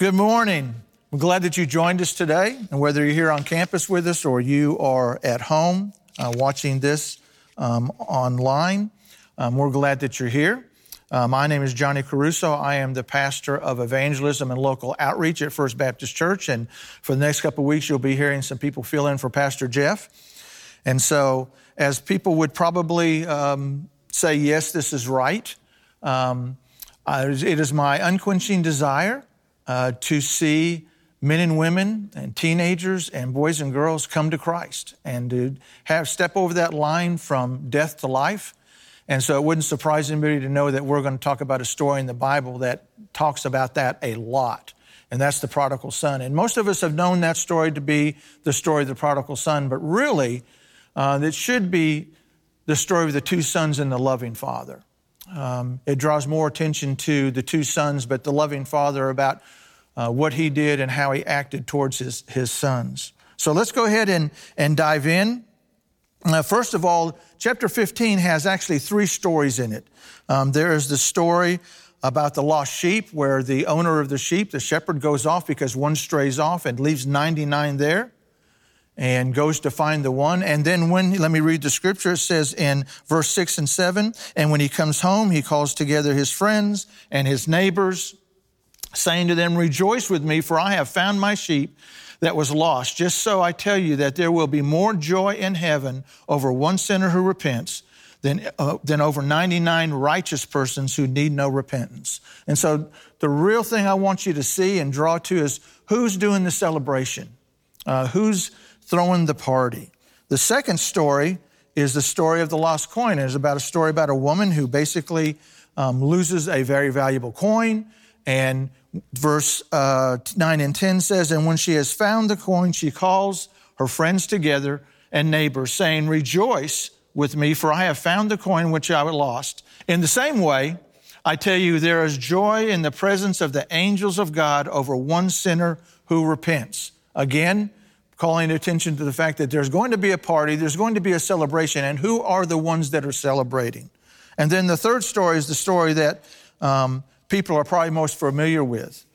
Good morning. We're glad that you joined us today, and whether you're here on campus with us or you are at home uh, watching this um, online, um, we're glad that you're here. Uh, my name is Johnny Caruso. I am the pastor of evangelism and local outreach at First Baptist Church, and for the next couple of weeks, you'll be hearing some people fill in for Pastor Jeff. And so, as people would probably um, say, yes, this is right, um, it is my unquenching desire uh, to see men and women and teenagers and boys and girls come to Christ and to have step over that line from death to life. And so it wouldn't surprise anybody to know that we're going to talk about a story in the Bible that talks about that a lot. And that's the prodigal son. And most of us have known that story to be the story of the prodigal son, but really, uh, it should be the story of the two sons and the loving father. Um, it draws more attention to the two sons, but the loving father about uh, what he did and how he acted towards his, his sons. So let's go ahead and, and dive in. Uh, first of all, chapter 15 has actually three stories in it. Um, there is the story about the lost sheep, where the owner of the sheep, the shepherd, goes off because one strays off and leaves 99 there and goes to find the one. And then when, let me read the scripture, it says in verse 6 and 7 And when he comes home, he calls together his friends and his neighbors saying to them, Rejoice with me, for I have found my sheep that was lost. Just so I tell you that there will be more joy in heaven over one sinner who repents than, uh, than over 99 righteous persons who need no repentance. And so the real thing I want you to see and draw to is who's doing the celebration? Uh, who's throwing the party? The second story is the story of the lost coin. It is about a story about a woman who basically um, loses a very valuable coin and verse uh, 9 and 10 says, And when she has found the coin, she calls her friends together and neighbors, saying, Rejoice with me, for I have found the coin which I lost. In the same way, I tell you, there is joy in the presence of the angels of God over one sinner who repents. Again, calling attention to the fact that there's going to be a party, there's going to be a celebration, and who are the ones that are celebrating? And then the third story is the story that um, people are probably most familiar with.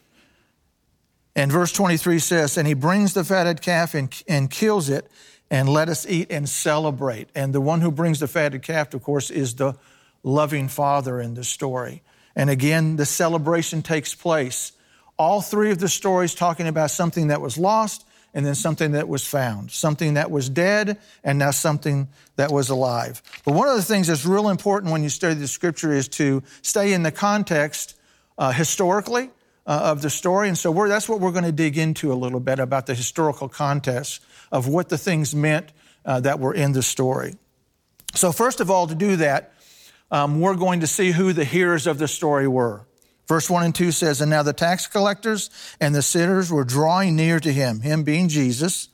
And verse 23 says, And he brings the fatted calf and, and kills it, and let us eat and celebrate. And the one who brings the fatted calf, of course, is the loving father in the story. And again, the celebration takes place. All three of the stories talking about something that was lost and then something that was found, something that was dead and now something that was alive. But one of the things that's real important when you study the scripture is to stay in the context uh, historically uh, of the story. And so that's what we're going to dig into a little bit about the historical context of what the things meant uh, that were in the story. So, first of all, to do that, um, we're going to see who the hearers of the story were. Verse 1 and 2 says, And now the tax collectors and the sinners were drawing near to him, him being Jesus,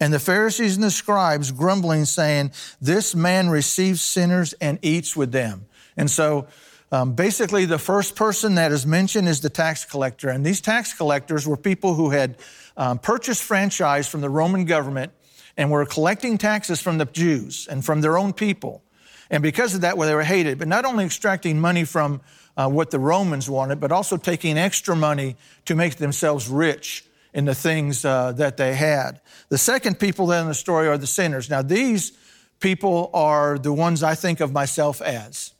and the Pharisees and the scribes grumbling, saying, This man receives sinners and eats with them. And so um, basically, the first person that is mentioned is the tax collector. And these tax collectors were people who had um, purchased franchise from the Roman government and were collecting taxes from the Jews and from their own people. And because of that, well, they were hated. But not only extracting money from uh, what the Romans wanted, but also taking extra money to make themselves rich in the things uh, that they had. The second people then in the story are the sinners. Now, these people are the ones I think of myself as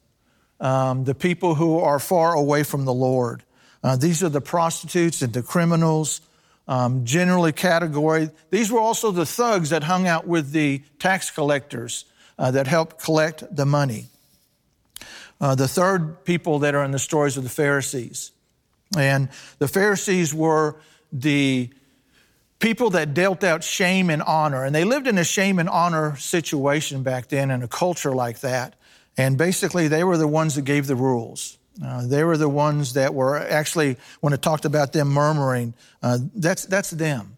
um, the people who are far away from the Lord. Uh, these are the prostitutes and the criminals, um, generally category. These were also the thugs that hung out with the tax collectors uh, that helped collect the money. Uh, the third people that are in the stories are the Pharisees. And the Pharisees were the people that dealt out shame and honor. And they lived in a shame and honor situation back then in a culture like that. And basically, they were the ones that gave the rules. Uh, they were the ones that were actually, when it talked about them murmuring, uh, that's, that's them.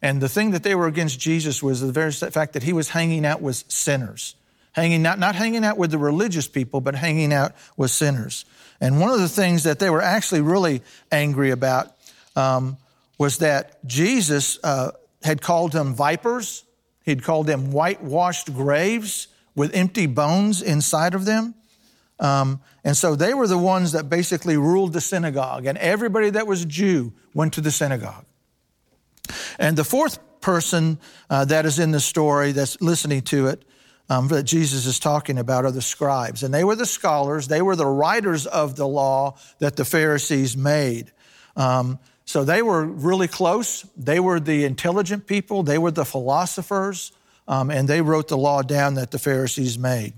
And the thing that they were against Jesus was the very fact that he was hanging out with sinners. Hanging out, not hanging out with the religious people, but hanging out with sinners. And one of the things that they were actually really angry about um, was that Jesus uh, had called them vipers, he'd called them whitewashed graves, with empty bones inside of them. Um, and so they were the ones that basically ruled the synagogue, and everybody that was Jew went to the synagogue. And the fourth person uh, that is in the story that's listening to it um, that Jesus is talking about are the scribes. And they were the scholars, they were the writers of the law that the Pharisees made. Um, so they were really close. They were the intelligent people, they were the philosophers, um, and they wrote the law down that the Pharisees made.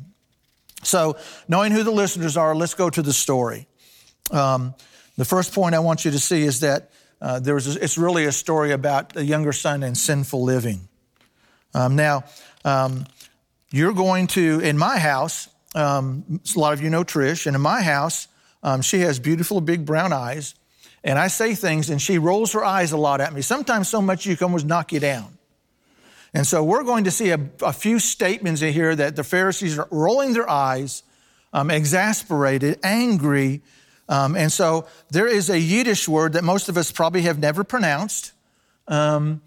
So, knowing who the listeners are, let's go to the story. Um, the first point I want you to see is that uh, there's a, it's really a story about a younger son and sinful living. Um, now, um, you're going to, in my house, um, a lot of you know Trish, and in my house, um, she has beautiful big brown eyes, and I say things, and she rolls her eyes a lot at me, sometimes so much you can almost knock you down. And so we're going to see a, a few statements in here that the Pharisees are rolling their eyes, um, exasperated, angry. Um, and so there is a Yiddish word that most of us probably have never pronounced. Um,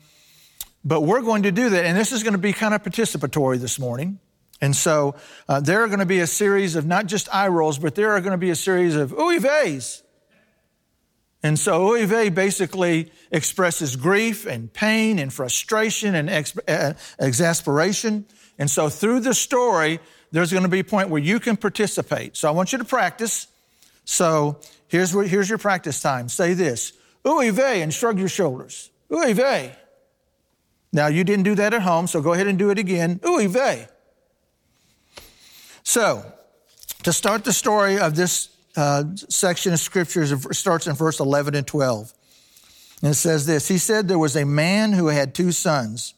but we're going to do that, and this is going to be kind of participatory this morning. And so uh, there are going to be a series of not just eye rolls, but there are going to be a series of ooey veys. And so ooey basically expresses grief and pain and frustration and ex- uh, exasperation. And so through the story, there's going to be a point where you can participate. So I want you to practice. So here's, here's your practice time. Say this, ooey and shrug your shoulders. Ooey. Now, you didn't do that at home, so go ahead and do it again. Ooh. So, to start the story of this uh, section of scriptures, starts in verse 11 and 12. And it says this He said, There was a man who had two sons.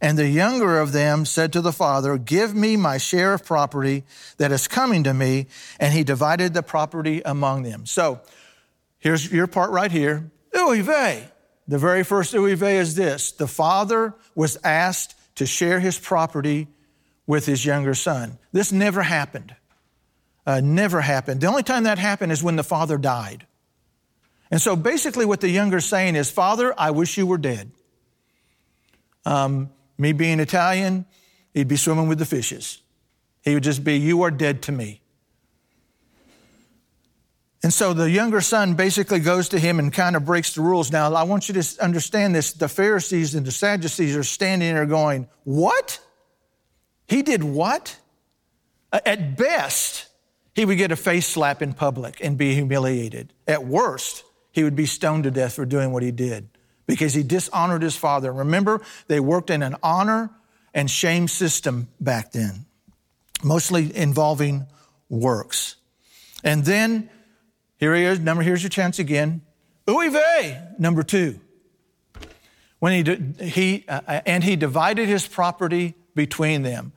And the younger of them said to the father, Give me my share of property that is coming to me. And he divided the property among them. So here's your part right here. Vey. The very first uive is this the father was asked to share his property with his younger son. This never happened. Uh, never happened. The only time that happened is when the father died. And so basically, what the younger is saying is, Father, I wish you were dead. Um, me being Italian, he'd be swimming with the fishes. He would just be, You are dead to me. And so the younger son basically goes to him and kind of breaks the rules. Now, I want you to understand this. The Pharisees and the Sadducees are standing there going, What? He did what? At best, he would get a face slap in public and be humiliated. At worst, he would be stoned to death for doing what he did because he dishonored his father. Remember, they worked in an honor and shame system back then, mostly involving works. And then here he is. Number, here's your chance again. Uy vey, number two. When he, he uh, uh, and he divided his property between them.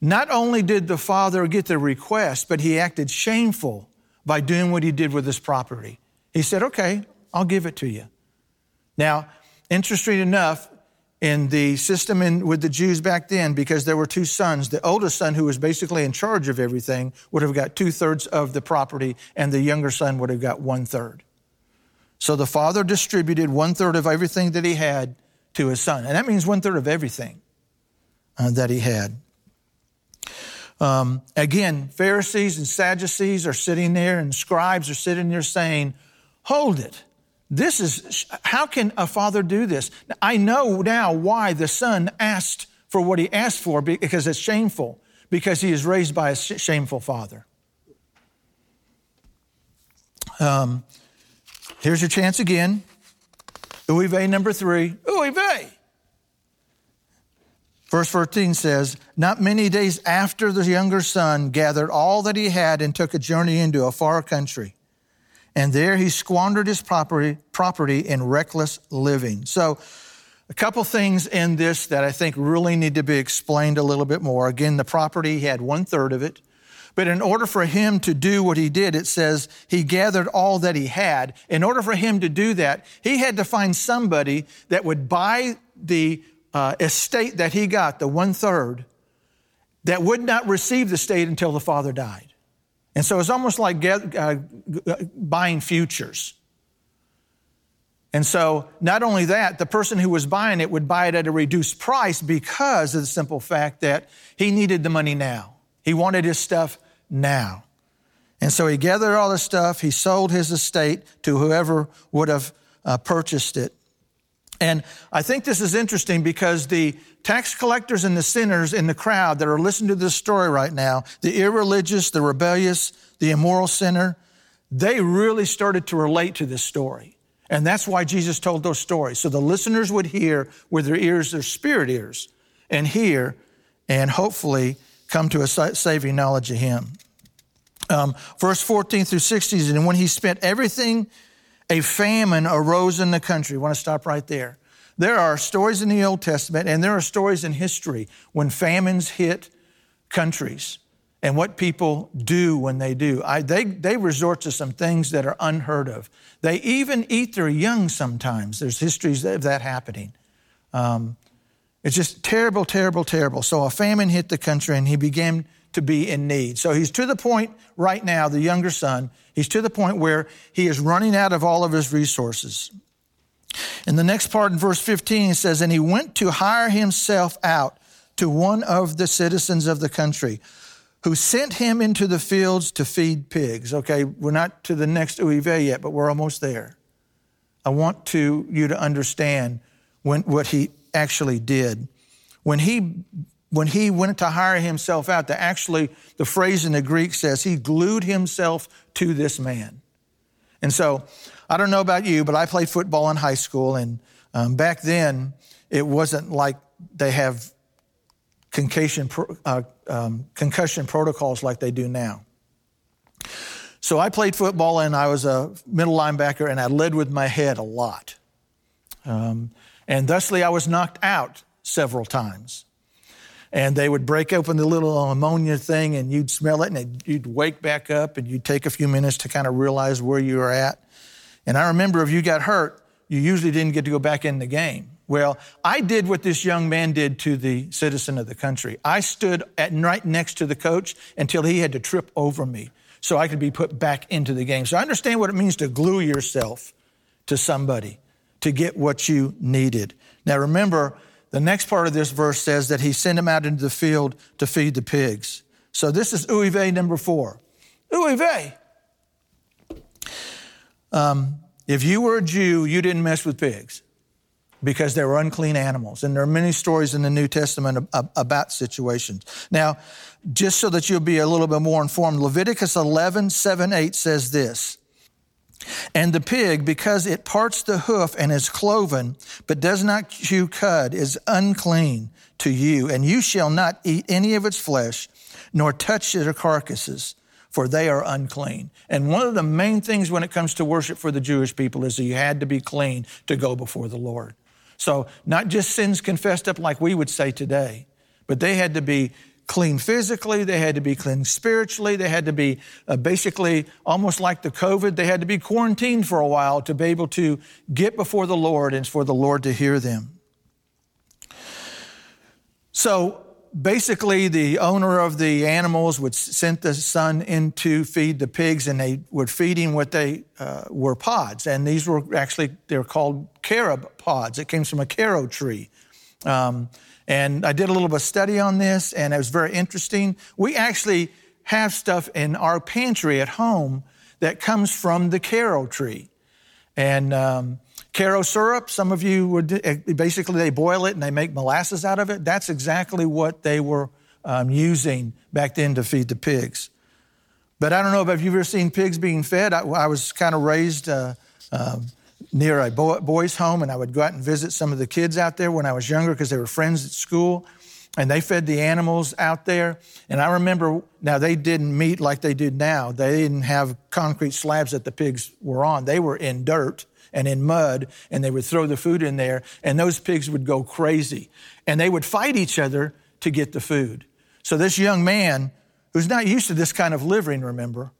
Not only did the father get the request, but he acted shameful by doing what he did with his property. He said, Okay, I'll give it to you. Now, interesting enough, in the system in, with the Jews back then because there were two sons. The oldest son, who was basically in charge of everything, would have got two thirds of the property, and the younger son would have got one third. So the father distributed one third of everything that he had to his son. And that means one third of everything uh, that he had. Um, again, Pharisees and Sadducees are sitting there, and scribes are sitting there saying, Hold it. This is, how can a father do this? I know now why the son asked for what he asked for because it's shameful, because he is raised by a shameful father. Um, here's your chance again. Uive number three. Uive. Verse 14 says, Not many days after the younger son gathered all that he had and took a journey into a far country and there he squandered his property, property in reckless living. So, a couple things in this that I think really need to be explained a little bit more. Again, the property, he had one third of it. But in order for him to do what he did, it says he gathered all that he had. In order for him to do that, he had to find somebody that would buy the uh, estate that he got, the one third, that would not receive the estate until the father died. And so it's almost like get, uh, buying futures. And so, not only that, the person who was buying it would buy it at a reduced price because of the simple fact that he needed the money now. He wanted his stuff now. And so he gathered all the stuff. He sold his estate to whoever would have uh, purchased it. And I think this is interesting because the tax collectors and the sinners in the crowd that are listening to this story right now, the irreligious, the rebellious, the immoral sinner, they really started to relate to this story. And that's why Jesus told those stories. So the listeners would hear with their ears, their spirit ears, and hear and hopefully come to a saving knowledge of Him. Um, verse 14 through 16, and when he spent everything, a famine arose in the country. I want to stop right there. There are stories in the Old Testament, and there are stories in history when famines hit countries and what people do when they do. I, they, they resort to some things that are unheard of. They even eat their young sometimes. There's histories of that happening. Um, it's just terrible, terrible, terrible. So a famine hit the country and he began to be in need. So he's to the point right now, the younger son, he's to the point where he is running out of all of his resources. In the next part in verse 15, he says, And he went to hire himself out to one of the citizens of the country who sent him into the fields to feed pigs. Okay, we're not to the next Uive yet, but we're almost there. I want to, you to understand when, what he actually did. When he, when he went to hire himself out, to actually, the phrase in the Greek says he glued himself to this man. And so, I don't know about you, but I played football in high school, and um, back then, it wasn't like they have concussion, uh, um, concussion protocols like they do now. So I played football and I was a middle linebacker and I led with my head a lot. Um, and thusly, I was knocked out several times. And they would break open the little ammonia thing and you'd smell it and you'd wake back up and you'd take a few minutes to kind of realize where you were at. And I remember if you got hurt, you usually didn't get to go back in the game. Well, I did what this young man did to the citizen of the country. I stood at, right next to the coach until he had to trip over me so I could be put back into the game. So I understand what it means to glue yourself to somebody to get what you needed. Now remember, the next part of this verse says that he sent him out into the field to feed the pigs. So this is Uive number four. Uive. Um, if you were a Jew, you didn't mess with pigs because they were unclean animals. And there are many stories in the New Testament about situations. Now, just so that you'll be a little bit more informed, Leviticus 11, 7, 8 says this. And the pig, because it parts the hoof and is cloven, but does not chew cud, is unclean to you, and you shall not eat any of its flesh, nor touch their carcasses, for they are unclean. And one of the main things when it comes to worship for the Jewish people is that you had to be clean to go before the Lord. So, not just sins confessed up like we would say today, but they had to be clean physically, they had to be clean spiritually, they had to be uh, basically almost like the COVID, they had to be quarantined for a while to be able to get before the Lord and for the Lord to hear them. So, basically the owner of the animals would send the son in to feed the pigs and they would feed feeding what they uh, were pods. And these were actually they're called carob pods. It came from a carob tree. Um, and i did a little bit of study on this and it was very interesting we actually have stuff in our pantry at home that comes from the caro tree and um, Karo syrup, some of you would eh, basically they boil it and they make molasses out of it. That's exactly what they were um, using back then to feed the pigs. But I don't know if you've ever seen pigs being fed. I, I was kind of raised uh, uh, near a boys' home, and I would go out and visit some of the kids out there when I was younger because they were friends at school. And they fed the animals out there. And I remember now they didn't meet like they do now. They didn't have concrete slabs that the pigs were on. They were in dirt and in mud, and they would throw the food in there, and those pigs would go crazy. And they would fight each other to get the food. So this young man, who's not used to this kind of living, remember,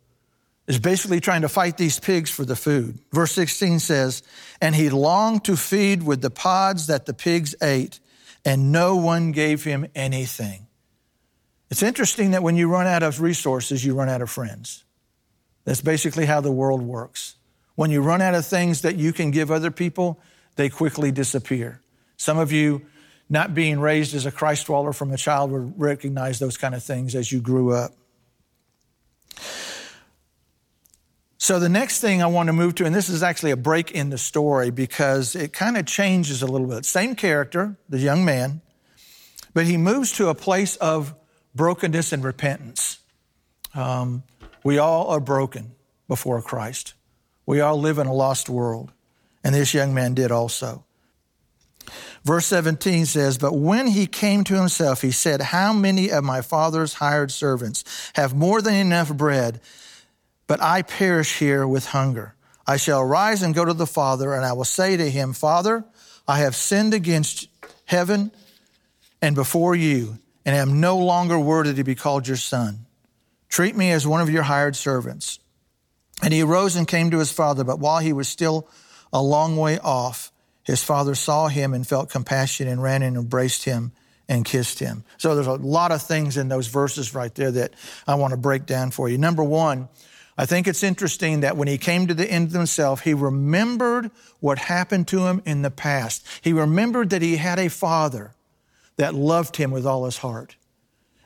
is basically trying to fight these pigs for the food. Verse 16 says, And he longed to feed with the pods that the pigs ate, and no one gave him anything. It's interesting that when you run out of resources, you run out of friends. That's basically how the world works. When you run out of things that you can give other people, they quickly disappear. Some of you, not being raised as a Christ follower from a child, would recognize those kind of things as you grew up. So the next thing I want to move to, and this is actually a break in the story because it kind of changes a little bit. Same character, the young man, but he moves to a place of brokenness and repentance. Um, we all are broken before Christ. We all live in a lost world, and this young man did also. Verse 17 says, But when he came to himself, he said, How many of my father's hired servants have more than enough bread? But I perish here with hunger. I shall rise and go to the Father, and I will say to him, Father, I have sinned against heaven and before you, and am no longer worthy to be called your son. Treat me as one of your hired servants. And he arose and came to his father, but while he was still a long way off, his father saw him and felt compassion and ran and embraced him and kissed him. So there's a lot of things in those verses right there that I want to break down for you. Number one, I think it's interesting that when he came to the end of himself, he remembered what happened to him in the past. He remembered that he had a father that loved him with all his heart.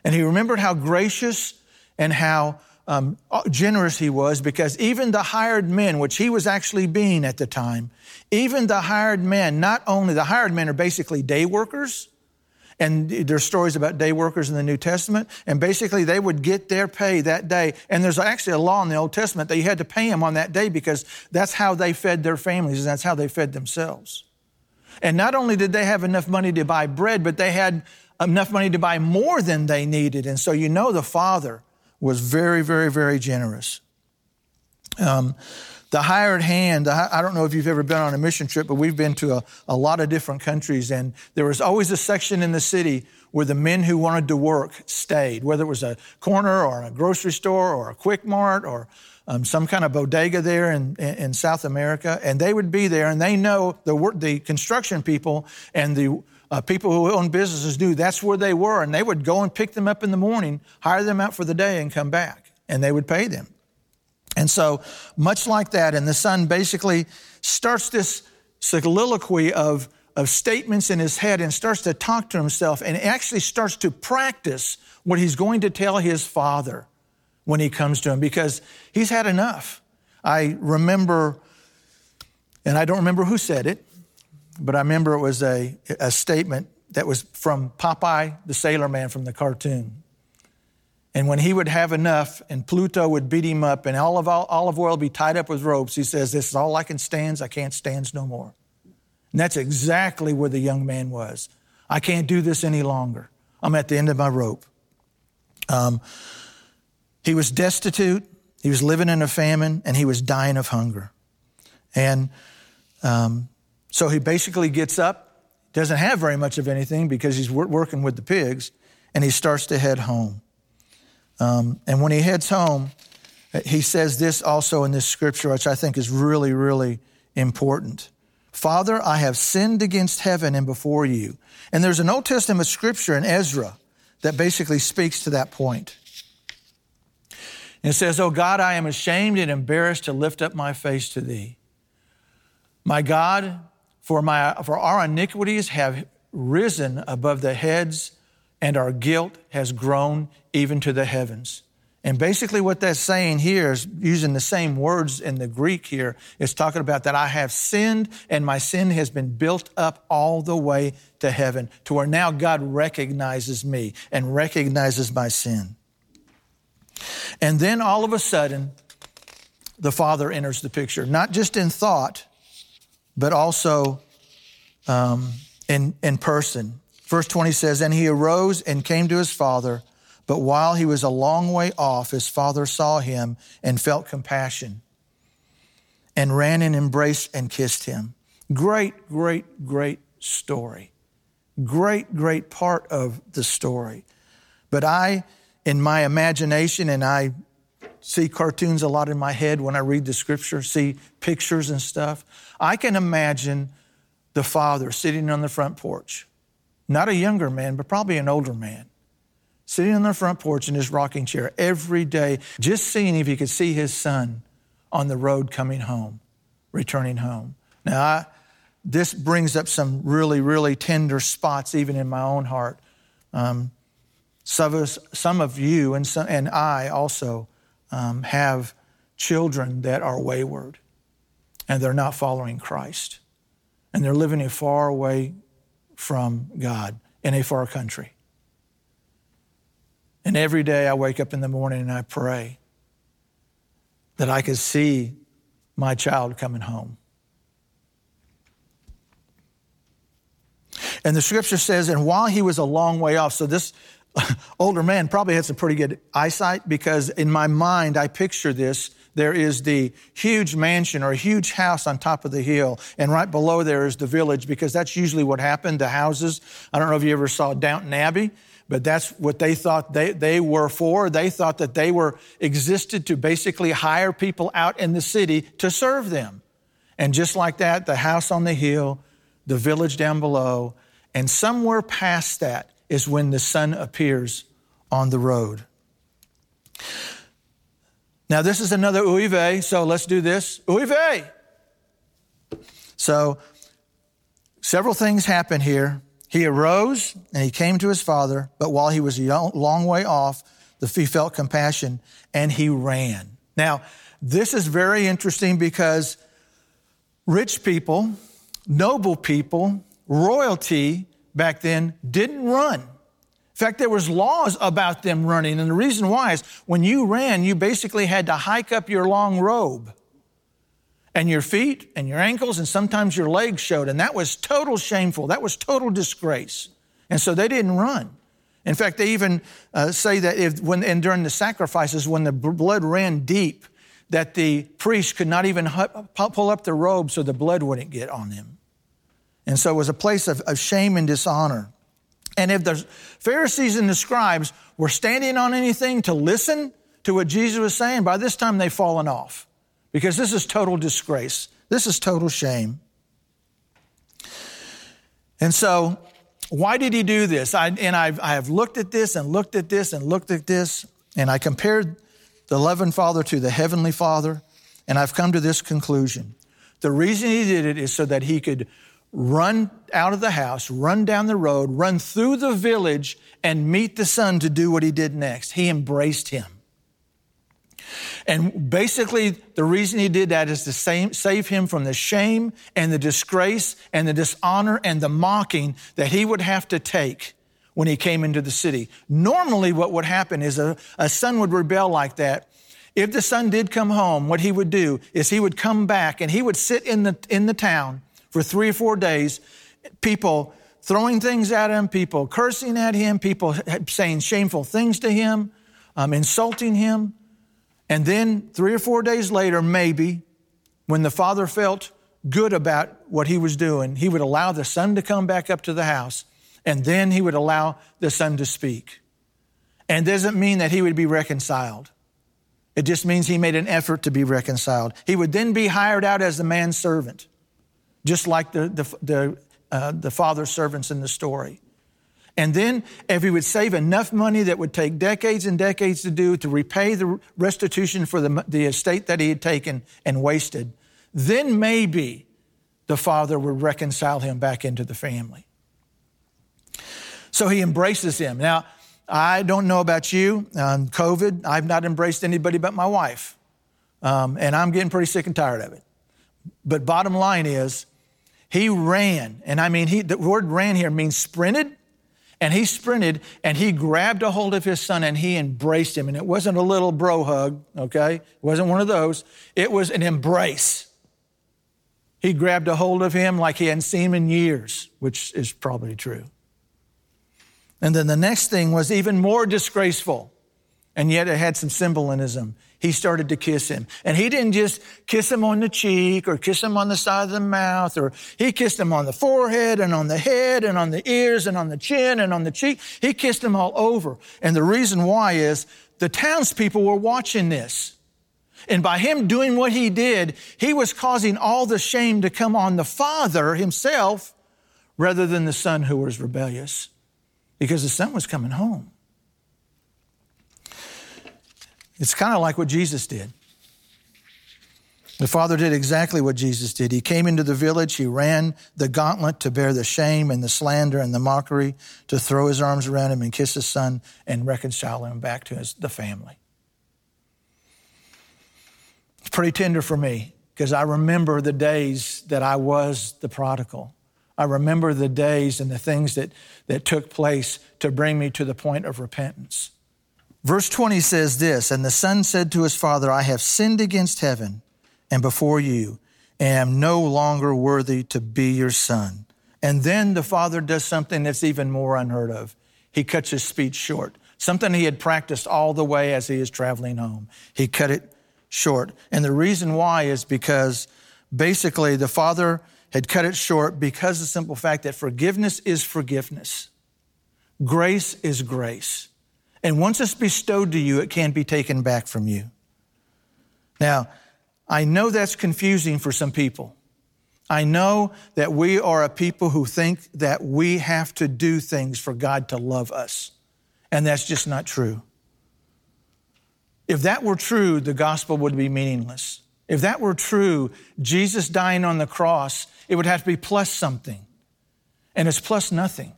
And he remembered how gracious and how um, generous he was because even the hired men, which he was actually being at the time, even the hired men, not only the hired men are basically day workers, and there's stories about day workers in the New Testament. And basically, they would get their pay that day. And there's actually a law in the Old Testament that you had to pay them on that day because that's how they fed their families and that's how they fed themselves. And not only did they have enough money to buy bread, but they had enough money to buy more than they needed. And so you know the father was very, very, very generous. Um, the hired hand, I don't know if you've ever been on a mission trip, but we've been to a, a lot of different countries. And there was always a section in the city where the men who wanted to work stayed, whether it was a corner or a grocery store or a quick mart or um, some kind of bodega there in, in, in, South America. And they would be there and they know the, the construction people and the uh, people who own businesses knew that's where they were. And they would go and pick them up in the morning, hire them out for the day, and come back. And they would pay them. And so, much like that, and the son basically starts this soliloquy of, of statements in his head and starts to talk to himself and actually starts to practice what he's going to tell his father when he comes to him because he's had enough. I remember, and I don't remember who said it, but I remember it was a, a statement that was from Popeye the Sailor Man from the cartoon. And when he would have enough and Bluto would beat him up and olive, Olive Oyl be tied up with ropes, he says, This is all I can stand. I can't stand no more. And that's exactly where the young man was. I can't do this any longer. I'm at the end of my rope. Um, he was destitute, he was living in a famine, and he was dying of hunger. And um, so he basically gets up, doesn't have very much of anything because he's working with the pigs, and he starts to head home. Um, and when he heads home, he says this also in this scripture, which I think is really, really important. Father, I have sinned against heaven and before you. And there's an Old Testament scripture in Ezra that basically speaks to that point. And it says, Oh God, I am ashamed and embarrassed to lift up my face to thee. My God, for, my, for our iniquities have risen above the heads and our guilt has grown even to the heavens. And basically, what that's saying here is using the same words in the Greek here. It's talking about that I have sinned and my sin has been built up all the way to heaven to where now God recognizes me and recognizes my sin. And then all of a sudden, the Father enters the picture, not just in thought, but also um, in, in person. Verse 20 says, And he arose and came to his father, but while he was a long way off, his father saw him and felt compassion and ran and embraced and kissed him. Great, great, great story. Great, great part of the story. But I, in my imagination, and I see cartoons a lot in my head when I read the scripture, see pictures and stuff, I can imagine the father sitting on the front porch not a younger man, but probably an older man, sitting on the front porch in his rocking chair every day, just seeing if he could see his son on the road coming home, returning home. Now, I, this brings up some really, really tender spots even in my own heart. Um, some, of us, some of you and, some, and I also um, have children that are wayward and they're not following Christ. And they're living a far away from God in a far country. And every day I wake up in the morning and I pray that I could see my child coming home. And the scripture says, and while he was a long way off, so this older man probably had some pretty good eyesight because in my mind I picture this. There is the huge mansion or a huge house on top of the hill, and right below there is the village because that's usually what happened. The houses. I don't know if you ever saw Downton Abbey, but that's what they thought they, they were for. They thought that they were existed to basically hire people out in the city to serve them. And just like that, the house on the hill, the village down below, and somewhere past that is when the sun appears on the road. Now, this is another uive, so let's do this. Uive! So, several things happen here. He arose and he came to his father, but while he was a long way off, the he felt compassion and he ran. Now, this is very interesting because rich people, noble people, royalty back then didn't run. In fact, there was laws about them running. And the reason why is when you ran, you basically had to hike up your long robe. And your feet and your ankles and sometimes your legs showed. And that was total shameful. That was total disgrace. And so they didn't run. In fact, they even uh, say that if, when, and during the sacrifices, when the blood ran deep, that the priest could not even pull up the robe so the blood wouldn't get on them. And so it was a place of, of shame and dishonor. And if the Pharisees and the scribes were standing on anything to listen to what Jesus was saying, by this time they've fallen off because this is total disgrace. This is total shame. And so, why did he do this? I, and I've, I have looked at this and looked at this and looked at this, and I compared the loving Father to the Heavenly Father, and I've come to this conclusion. The reason he did it is so that he could run out of the house, run down the road, run through the village, and meet the son to do what he did next. He embraced him. And basically, the reason he did that is to save him from the shame and the disgrace and the dishonor and the mocking that he would have to take when he came into the city. Normally, what would happen is a, a son would rebel like that. If the son did come home, what he would do is he would come back and he would sit in the, in the town for three or four days, people throwing things at him, people cursing at him, people saying shameful things to him, um, insulting him. And then three or four days later, maybe, when the father felt good about what he was doing, he would allow the son to come back up to the house, and then he would allow the son to speak. And doesn't mean that he would be reconciled. It just means he made an effort to be reconciled. He would then be hired out as the man's servant just like the, the, the, uh, the father's servants in the story. And then, if he would save enough money that would take decades and decades to do to repay the restitution for the, the estate that he had taken and wasted, then maybe the father would reconcile him back into the family. So he embraces him. Now, I don't know about you. On COVID, I've not embraced anybody but my wife. Um, and I'm getting pretty sick and tired of it. But bottom line is, he ran, and I mean, he, the word ran here means sprinted, and he sprinted and he grabbed a hold of his son and he embraced him. And it wasn't a little bro hug, okay? It wasn't one of those. It was an embrace. He grabbed a hold of him like he hadn't seen him in years, which is probably true. And then the next thing was even more disgraceful, and yet it had some symbolism he started to kiss him. And he didn't just kiss him on the cheek or kiss him on the side of the mouth, or he kissed him on the forehead and on the head and on the ears and on the chin and on the cheek. He kissed him all over. And the reason why is the townspeople were watching this. And by him doing what he did, he was causing all the shame to come on the father himself rather than the son who was rebellious because the son was coming home. It's kind of like what Jesus did. The father did exactly what Jesus did. He came into the village, he ran the gauntlet to bear the shame and the slander and the mockery, to throw his arms around him and kiss his son and reconcile him back to his, the family. It's pretty tender for me because I remember the days that I was the prodigal. I remember the days and the things that, that took place to bring me to the point of repentance. Verse 20 says this And the son said to his father, I have sinned against heaven and before you, and am no longer worthy to be your son. And then the father does something that's even more unheard of. He cuts his speech short, something he had practiced all the way as he is traveling home. He cut it short. And the reason why is because basically the father had cut it short because the simple fact that forgiveness is forgiveness, grace is grace. And once it's bestowed to you, it can't be taken back from you. Now, I know that's confusing for some people. I know that we are a people who think that we have to do things for God to love us. And that's just not true. If that were true, the gospel would be meaningless. If that were true, Jesus dying on the cross, it would have to be plus something. And it's plus nothing.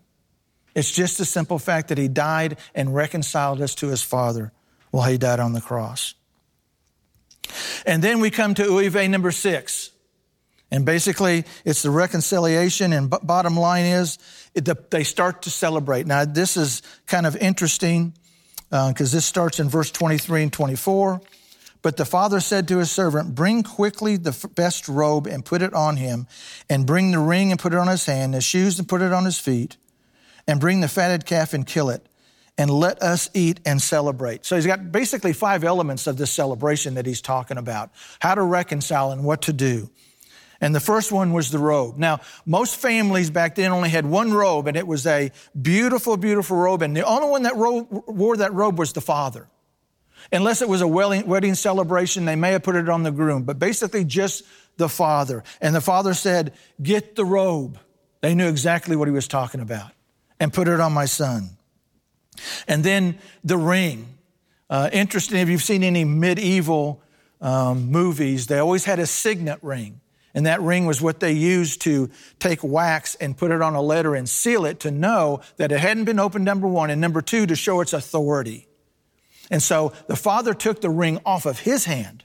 It's just the simple fact that he died and reconciled us to his Father while he died on the cross. And then we come to Uive number six. And basically, it's the reconciliation. And b- bottom line is, it, the, they start to celebrate. Now, this is kind of interesting because uh, this starts in verse 23 and 24. But the father said to his servant, Bring quickly the best robe and put it on him, and bring the ring and put it on his hand, the shoes and put it on his feet, and bring the fatted calf and kill it, and let us eat and celebrate. So he's got basically five elements of this celebration that he's talking about how to reconcile and what to do. And the first one was the robe. Now, most families back then only had one robe, and it was a beautiful, beautiful robe. And the only one that wore that robe was the father. Unless it was a wedding celebration, they may have put it on the groom, but basically just the father. And the father said, Get the robe. They knew exactly what he was talking about, and put it on my son. And then the ring. Uh, interesting, if you've seen any medieval um, movies, they always had a signet ring. And that ring was what they used to take wax and put it on a letter and seal it to know that it hadn't been opened, number one, and number two, to show its authority. And so the father took the ring off of his hand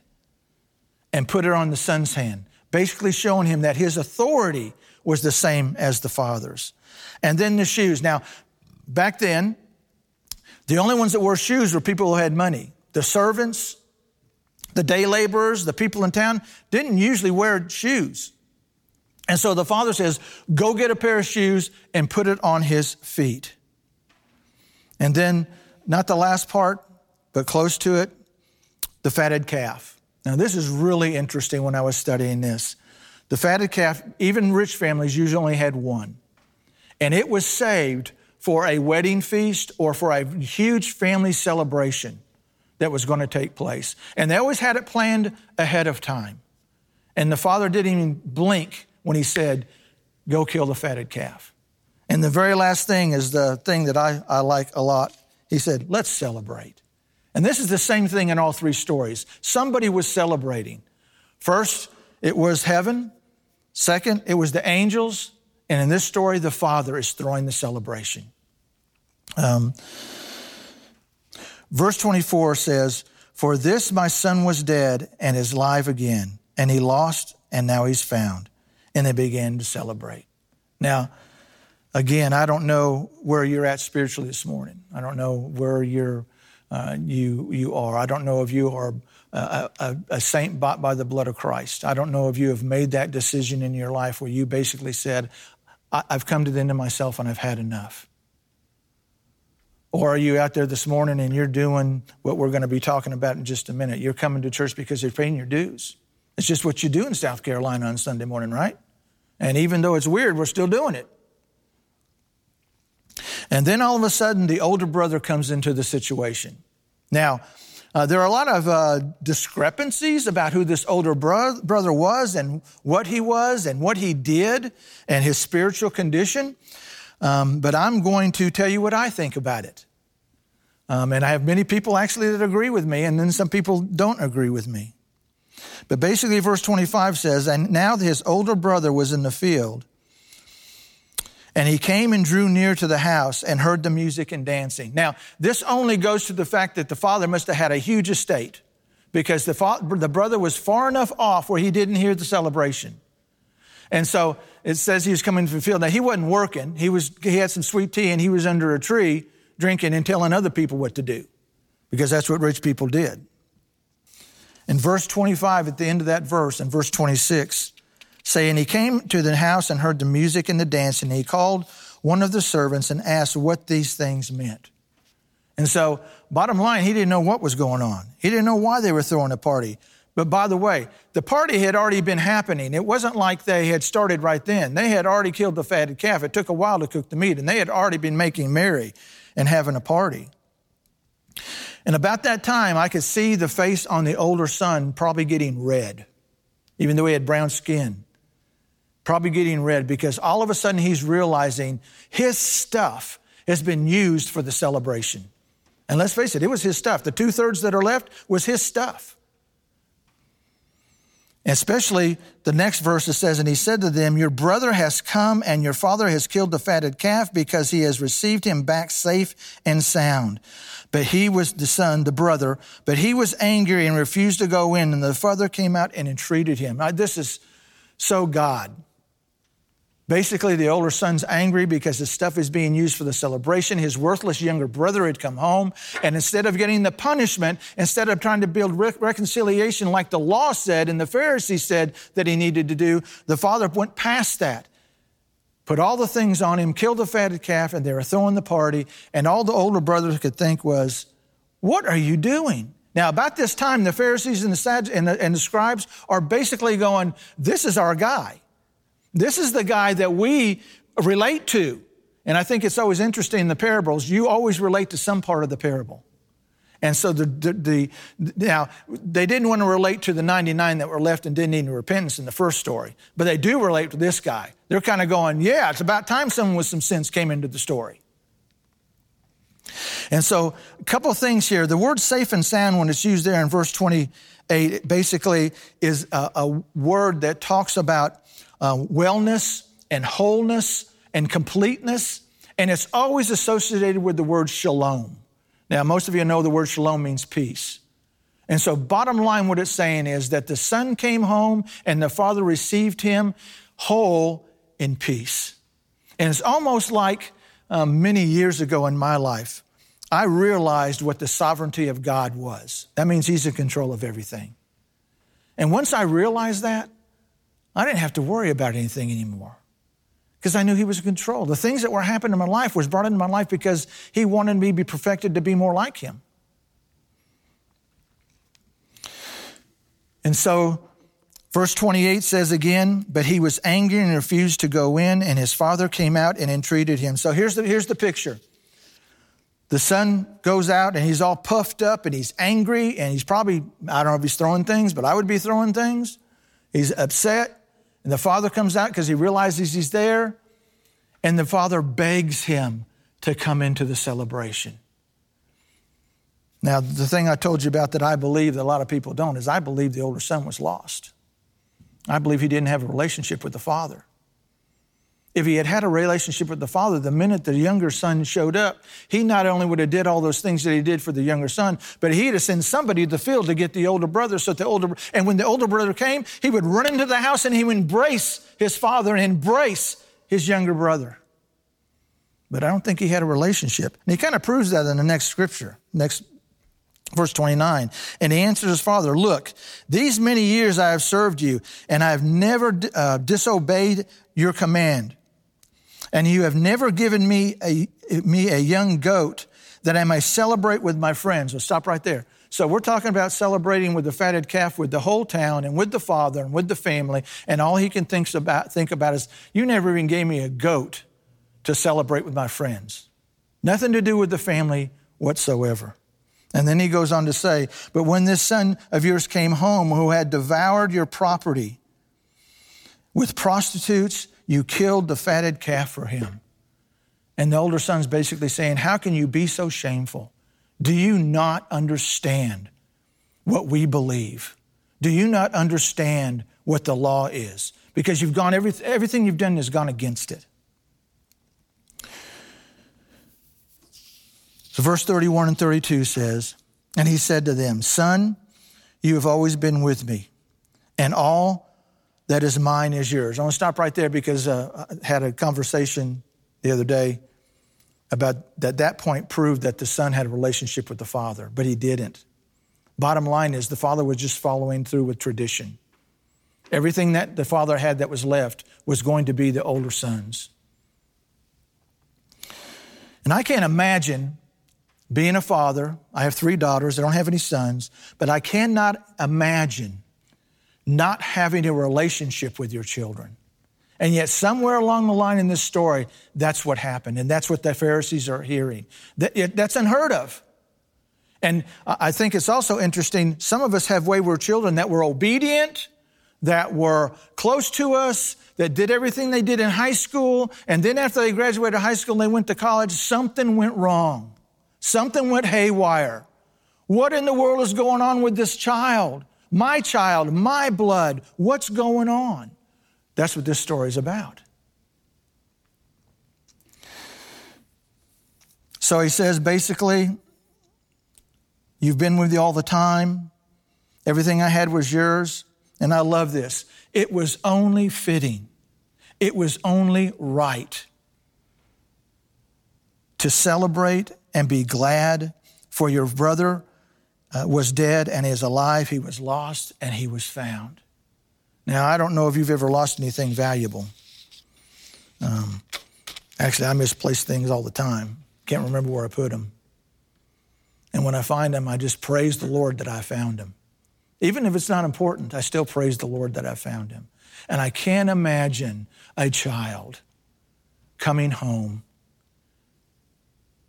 and put it on the son's hand, basically showing him that his authority was the same as the father's. And then the shoes. Now, back then, the only ones that wore shoes were people who had money. The servants, the day laborers, the people in town didn't usually wear shoes. And so the father says, Go get a pair of shoes and put it on his feet. And then, not the last part, but close to it, the fatted calf. Now, this is really interesting when I was studying this. The fatted calf, even rich families usually only had one. And it was saved for a wedding feast or for a huge family celebration that was going to take place. And they always had it planned ahead of time. And the father didn't even blink when he said, Go kill the fatted calf. And the very last thing is the thing that I, I like a lot. He said, Let's celebrate. And this is the same thing in all three stories. Somebody was celebrating. First, it was heaven. Second, it was the angels. And in this story, the Father is throwing the celebration. Um, Verse 24 says, For this my son was dead and is alive again, and he lost and now he's found. And they began to celebrate. Now, again, I don't know where you're at spiritually this morning. I don't know where you're, uh, you, you are. I don't know if you are a, a, a saint bought by the blood of Christ. I don't know if you have made that decision in your life where you basically said, I've come to the end of myself and I've had enough. Or are you out there this morning and you're doing what we're going to be talking about in just a minute? You're coming to church because you're paying your dues. It's just what you do in South Carolina on Sunday morning, right? And even though it's weird, we're still doing it. And then all of a sudden, the older brother comes into the situation. Now, uh, there are a lot of uh, discrepancies about who this older bro- brother was and what he was and what he did and his spiritual condition. Um, but I'm going to tell you what I think about it. Um, and I have many people actually that agree with me, and then some people don't agree with me. But basically, verse 25 says, And now his older brother was in the field, and he came and drew near to the house and heard the music and dancing. Now, this only goes to the fact that the father must have had a huge estate because the, fa- the brother was far enough off where he didn't hear the celebration. And so it says he was coming from the field. Now he wasn't working. He was he had some sweet tea and he was under a tree drinking and telling other people what to do. Because that's what rich people did. In verse 25, at the end of that verse, in verse 26, saying, He came to the house and heard the music and the dancing. And he called one of the servants and asked what these things meant. And so, bottom line, he didn't know what was going on. He didn't know why they were throwing a party. But by the way, the party had already been happening. It wasn't like they had started right then. They had already killed the fatted calf. It took a while to cook the meat, and they had already been making merry and having a party. And about that time, I could see the face on the older son probably getting red, even though he had brown skin. Probably getting red because all of a sudden he's realizing his stuff has been used for the celebration. And let's face it, it was his stuff. The two thirds that are left was his stuff. Especially the next verse it says, And he said to them, Your brother has come, and your father has killed the fatted calf because he has received him back safe and sound. But he was the son, the brother, but he was angry and refused to go in. And the father came out and entreated him. Now, this is so God. Basically, the older son's angry because his stuff is being used for the celebration. His worthless younger brother had come home, and instead of getting the punishment, instead of trying to build re- reconciliation like the law said and the Pharisees said that he needed to do, the father went past that. Put all the things on him, killed the fatted calf, and they were throwing the party. And all the older brothers could think was, What are you doing? Now, about this time, the Pharisees and the, Sad- and the, and the scribes are basically going, This is our guy. This is the guy that we relate to. And I think it's always interesting in the parables, you always relate to some part of the parable. And so the, the, the, now they didn't want to relate to the 99 that were left and didn't need repentance in the first story, but they do relate to this guy. They're kind of going, yeah, it's about time someone with some sense came into the story. And so a couple things here. The word safe and sound, when it's used there in verse 28, basically is a, a word that talks about uh, wellness and wholeness and completeness, and it's always associated with the word shalom. Now, most of you know the word shalom means peace. And so, bottom line, what it's saying is that the son came home and the father received him whole in peace. And it's almost like um, many years ago in my life, I realized what the sovereignty of God was. That means He's in control of everything. And once I realized that, I didn't have to worry about anything anymore because I knew He was in control. The things that were happening in my life was brought into my life because He wanted me to be perfected to be more like Him. And so, verse 28 says again, but he was angry and refused to go in, and his father came out and entreated him. So here's the, here's the picture. The son goes out and he's all puffed up and he's angry and he's probably, I don't know if he's throwing things, but I would be throwing things. He's upset. And the father comes out because he realizes he's there. And the father begs him to come into the celebration. Now, the thing I told you about that I believe that a lot of people don't is I believe the older son was lost. I believe he didn't have a relationship with the father. If he had had a relationship with the father, the minute the younger son showed up, he not only would have did all those things that he did for the younger son, but he'd have sent somebody to the field to get the older brother. So the older, and when the older brother came, he would run into the house and he would embrace his father and embrace his younger brother. But I don't think he had a relationship. And he kind of proves that in the next scripture, next Verse 29, and he answered his father, Look, these many years I have served you, and I have never uh, disobeyed your command and you have never given me a, me a young goat that I may celebrate with my friends. We'll stop right there. So we're talking about celebrating with the fatted calf with the whole town and with the father and with the family, and all he can think about, think about is, you never even gave me a goat to celebrate with my friends. Nothing to do with the family whatsoever. And then he goes on to say, But when this son of yours came home who had devoured your property with prostitutes you killed the fatted calf for him. And the older son's basically saying, How can you be so shameful? Do you not understand what we believe? Do you not understand what the law is? Because you've gone, every, everything you've done has gone against it. So, verse 31 and 32 says, And he said to them, Son, you have always been with me, and all that is mine is yours. I want to stop right there because uh, I had a conversation the other day about that that point proved that the son had a relationship with the father, but he didn't. Bottom line is the father was just following through with tradition. Everything that the father had that was left was going to be the older son's. And I can't imagine being a father. I have three daughters, I don't have any sons, but I cannot imagine not having a relationship with your children. And yet, somewhere along the line in this story, that's what happened. And that's what the Pharisees are hearing. That's unheard of. And I think it's also interesting some of us have wayward children that were obedient, that were close to us, that did everything they did in high school. And then after they graduated high school and they went to college, something went wrong. Something went haywire. What in the world is going on with this child? My child, my blood. What's going on? That's what this story is about. So he says basically, You've been with me all the time. Everything I had was yours. And I love this. It was only fitting, it was only right to celebrate and be glad for your brother uh, was dead and is alive. He was lost and he was found. Now, I don't know if you've ever lost anything valuable. Um, actually, I misplace things all the time. Can't remember where I put them. And when I find them, I just praise the Lord that I found them. Even if it's not important, I still praise the Lord that I found him. And I can't imagine a child coming home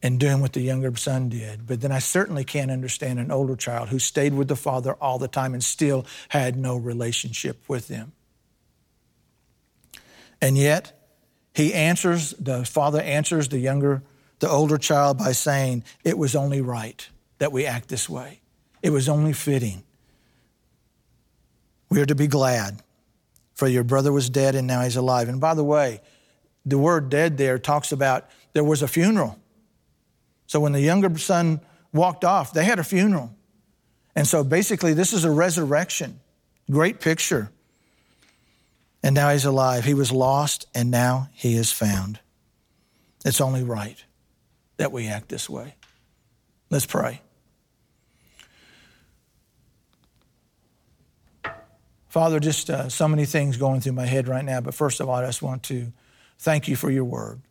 and doing what the younger son did. But then I certainly can't understand an older child who stayed with the father all the time and still had no relationship with them. And yet, he answers, the father answers the younger, the older child by saying, It was only right that we act this way. It was only fitting. We are to be glad, for your brother was dead and now he's alive. And by the way, the word dead there talks about there was a funeral. So when the younger son walked off, they had a funeral. And so basically, this is a resurrection. Great picture. And now he's alive. He was lost, and now he is found. It's only right that we act this way. Let's pray. Father, just uh, so many things going through my head right now, but first of all, I just want to thank you for your word.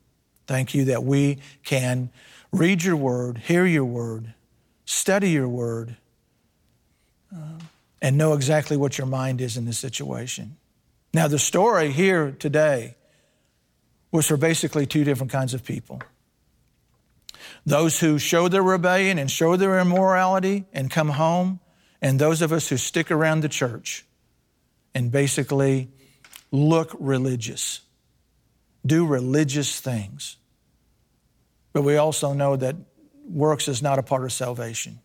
Thank you that we can read your word, hear your word, study your word, uh, and know exactly what your mind is in this situation. Now, the story here today was for basically two different kinds of people those who show their rebellion and show their immorality and come home, and those of us who stick around the church and basically look religious, do religious things. But we also know that works is not a part of salvation.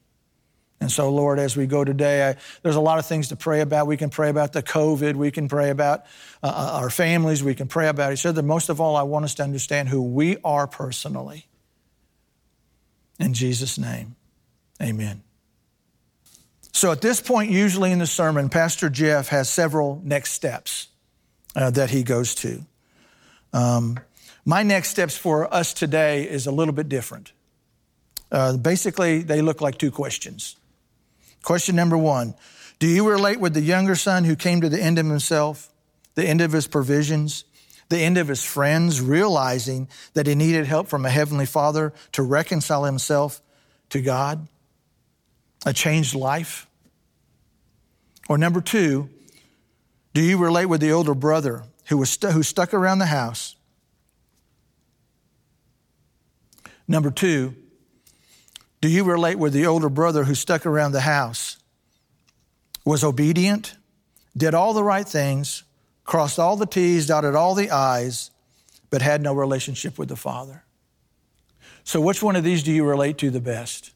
And so, Lord, as we go today, I, there's a lot of things to pray about. We can pray about the COVID. We can pray about uh, uh, our families. We can pray about each other. Most of all, I want us to understand who we are personally. In Jesus' name, amen. So, at this point, usually in the sermon, Pastor Jeff has several next steps uh, that he goes to. Um, my next steps for us today is a little bit different. Uh, basically, they look like two questions. Question number one Do you relate with the younger son who came to the end of himself, the end of his provisions, the end of his friends, realizing that he needed help from a heavenly father to reconcile himself to God, a changed life? Or number two, do you relate with the older brother who was stu- who stuck around the house Number two, do you relate with the older brother who stuck around the house, was obedient, did all the right things, crossed all the T's, dotted all the I's, but had no relationship with the Father? So, which one of these do you relate to the best?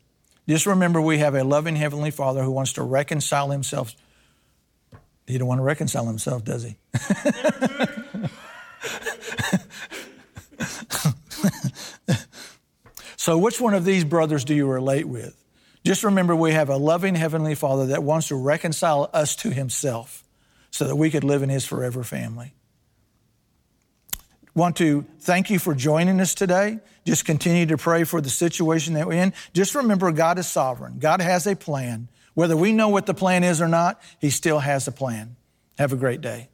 Just remember, we have a loving Heavenly Father who wants to reconcile Himself. He don't want to reconcile Himself, does He? So, which one of these brothers do you relate with? Just remember we have a loving Heavenly Father that wants to reconcile us to Himself so that we could live in His forever family. Want to thank you for joining us today. Just continue to pray for the situation that we're in. Just remember God is sovereign. God has a plan. Whether we know what the plan is or not, He still has a plan. Have a great day.